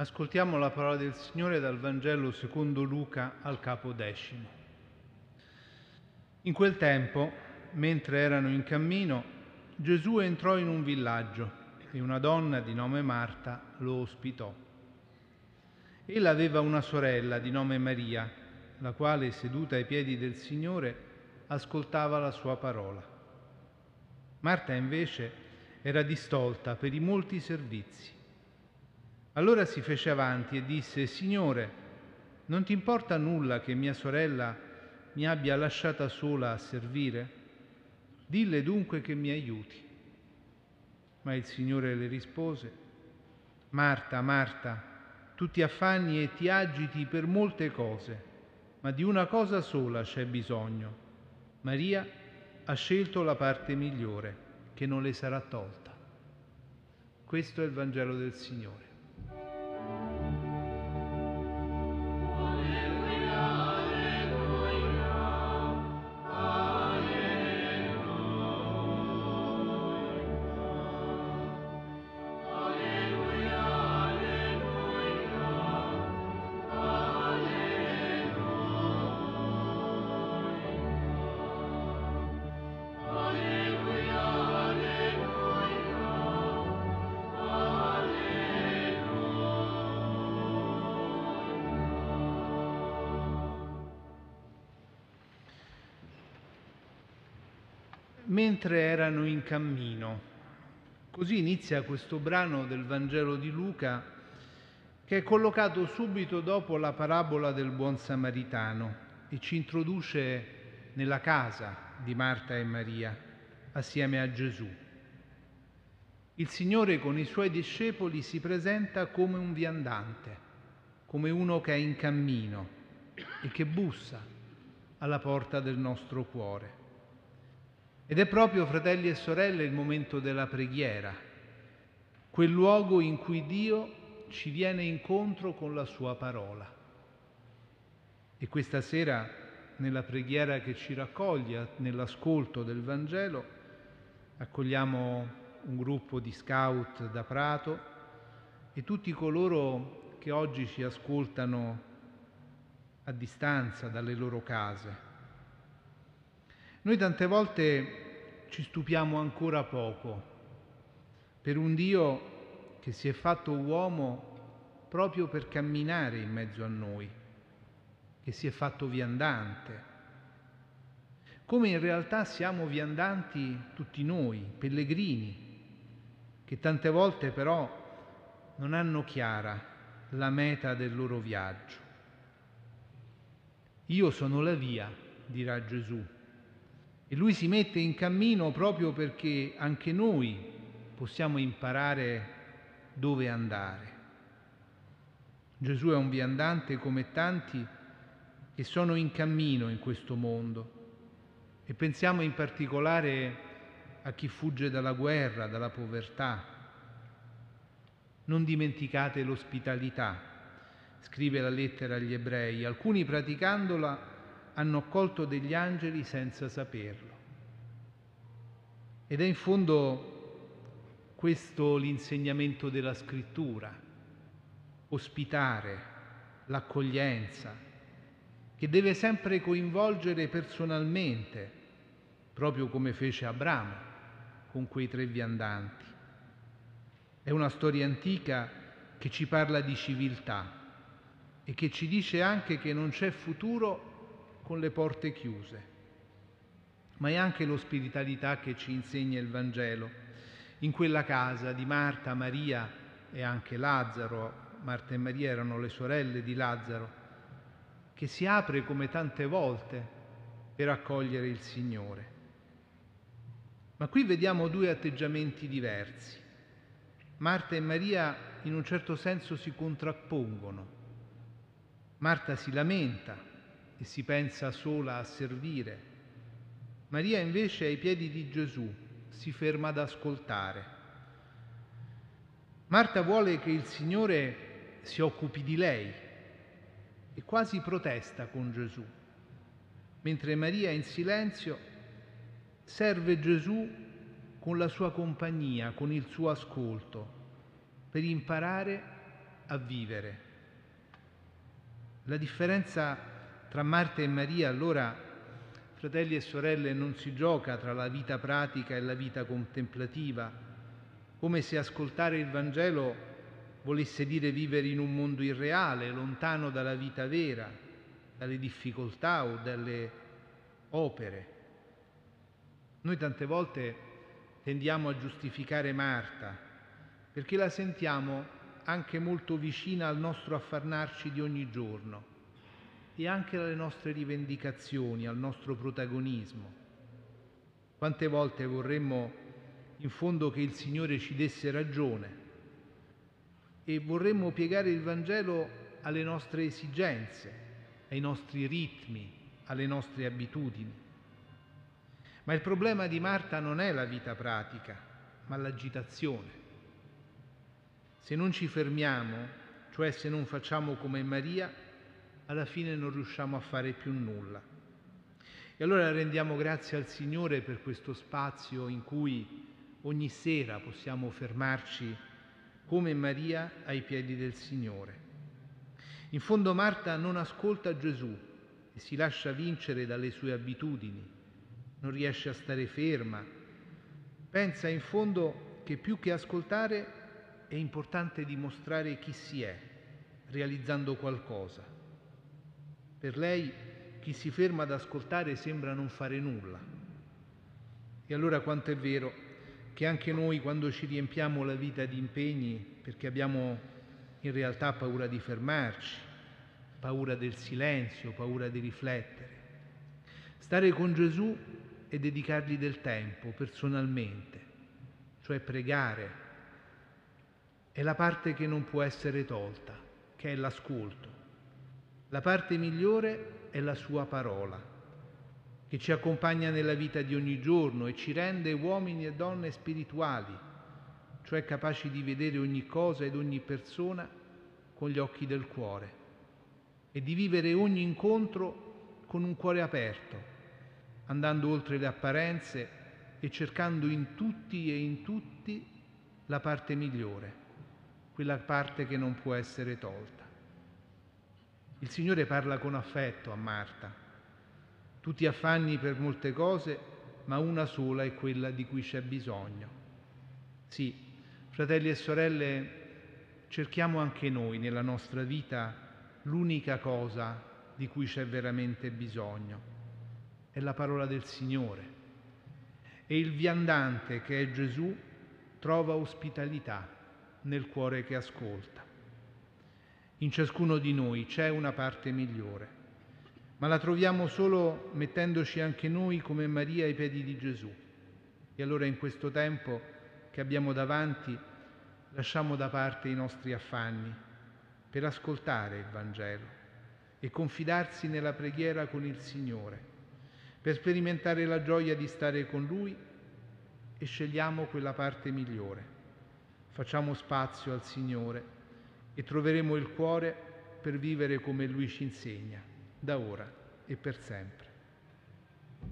Ascoltiamo la parola del Signore dal Vangelo secondo Luca al capo decimo. In quel tempo, mentre erano in cammino, Gesù entrò in un villaggio e una donna di nome Marta lo ospitò. Ella aveva una sorella di nome Maria, la quale, seduta ai piedi del Signore, ascoltava la sua parola. Marta invece era distolta per i molti servizi. Allora si fece avanti e disse, Signore, non ti importa nulla che mia sorella mi abbia lasciata sola a servire? Dille dunque che mi aiuti. Ma il Signore le rispose, Marta, Marta, tu ti affanni e ti agiti per molte cose, ma di una cosa sola c'è bisogno. Maria ha scelto la parte migliore, che non le sarà tolta. Questo è il Vangelo del Signore. Mentre erano in cammino. Così inizia questo brano del Vangelo di Luca che è collocato subito dopo la parabola del buon samaritano e ci introduce nella casa di Marta e Maria assieme a Gesù. Il Signore con i suoi discepoli si presenta come un viandante, come uno che è in cammino e che bussa alla porta del nostro cuore. Ed è proprio, fratelli e sorelle, il momento della preghiera, quel luogo in cui Dio ci viene incontro con la sua parola. E questa sera, nella preghiera che ci raccoglie, nell'ascolto del Vangelo, accogliamo un gruppo di scout da Prato e tutti coloro che oggi ci ascoltano a distanza dalle loro case noi tante volte ci stupiamo ancora poco per un Dio che si è fatto uomo proprio per camminare in mezzo a noi, che si è fatto viandante. Come in realtà siamo viandanti tutti noi, pellegrini, che tante volte però non hanno chiara la meta del loro viaggio. Io sono la via, dirà Gesù, e lui si mette in cammino proprio perché anche noi possiamo imparare dove andare. Gesù è un viandante come tanti che sono in cammino in questo mondo e pensiamo in particolare a chi fugge dalla guerra, dalla povertà. Non dimenticate l'ospitalità, scrive la lettera agli ebrei, alcuni praticandola hanno accolto degli angeli senza saperlo. Ed è in fondo questo l'insegnamento della scrittura, ospitare, l'accoglienza, che deve sempre coinvolgere personalmente, proprio come fece Abramo con quei tre viandanti. È una storia antica che ci parla di civiltà e che ci dice anche che non c'è futuro con le porte chiuse, ma è anche l'ospitalità che ci insegna il Vangelo. In quella casa di Marta, Maria e anche Lazzaro, Marta e Maria erano le sorelle di Lazzaro, che si apre come tante volte per accogliere il Signore. Ma qui vediamo due atteggiamenti diversi. Marta e Maria in un certo senso si contrappongono. Marta si lamenta e si pensa sola a servire. Maria invece ai piedi di Gesù si ferma ad ascoltare. Marta vuole che il Signore si occupi di lei e quasi protesta con Gesù, mentre Maria in silenzio serve Gesù con la sua compagnia, con il suo ascolto, per imparare a vivere. La differenza tra Marta e Maria allora, fratelli e sorelle, non si gioca tra la vita pratica e la vita contemplativa, come se ascoltare il Vangelo volesse dire vivere in un mondo irreale, lontano dalla vita vera, dalle difficoltà o dalle opere. Noi tante volte tendiamo a giustificare Marta perché la sentiamo anche molto vicina al nostro affannarci di ogni giorno e anche alle nostre rivendicazioni, al nostro protagonismo. Quante volte vorremmo in fondo che il Signore ci desse ragione e vorremmo piegare il Vangelo alle nostre esigenze, ai nostri ritmi, alle nostre abitudini. Ma il problema di Marta non è la vita pratica, ma l'agitazione. Se non ci fermiamo, cioè se non facciamo come Maria, alla fine non riusciamo a fare più nulla. E allora rendiamo grazie al Signore per questo spazio in cui ogni sera possiamo fermarci come Maria ai piedi del Signore. In fondo Marta non ascolta Gesù e si lascia vincere dalle sue abitudini, non riesce a stare ferma, pensa in fondo che più che ascoltare è importante dimostrare chi si è, realizzando qualcosa. Per lei chi si ferma ad ascoltare sembra non fare nulla. E allora quanto è vero che anche noi quando ci riempiamo la vita di impegni perché abbiamo in realtà paura di fermarci, paura del silenzio, paura di riflettere. Stare con Gesù e dedicargli del tempo personalmente, cioè pregare, è la parte che non può essere tolta, che è l'ascolto. La parte migliore è la sua parola, che ci accompagna nella vita di ogni giorno e ci rende uomini e donne spirituali, cioè capaci di vedere ogni cosa ed ogni persona con gli occhi del cuore e di vivere ogni incontro con un cuore aperto, andando oltre le apparenze e cercando in tutti e in tutti la parte migliore quella parte che non può essere tolta. Il Signore parla con affetto a Marta. Tu ti affanni per molte cose, ma una sola è quella di cui c'è bisogno. Sì, fratelli e sorelle, cerchiamo anche noi nella nostra vita l'unica cosa di cui c'è veramente bisogno. È la parola del Signore. E il viandante che è Gesù trova ospitalità nel cuore che ascolta. In ciascuno di noi c'è una parte migliore, ma la troviamo solo mettendoci anche noi come Maria ai piedi di Gesù. E allora in questo tempo che abbiamo davanti lasciamo da parte i nostri affanni per ascoltare il Vangelo e confidarsi nella preghiera con il Signore, per sperimentare la gioia di stare con Lui e scegliamo quella parte migliore. Facciamo spazio al Signore e troveremo il cuore per vivere come Lui ci insegna, da ora e per sempre.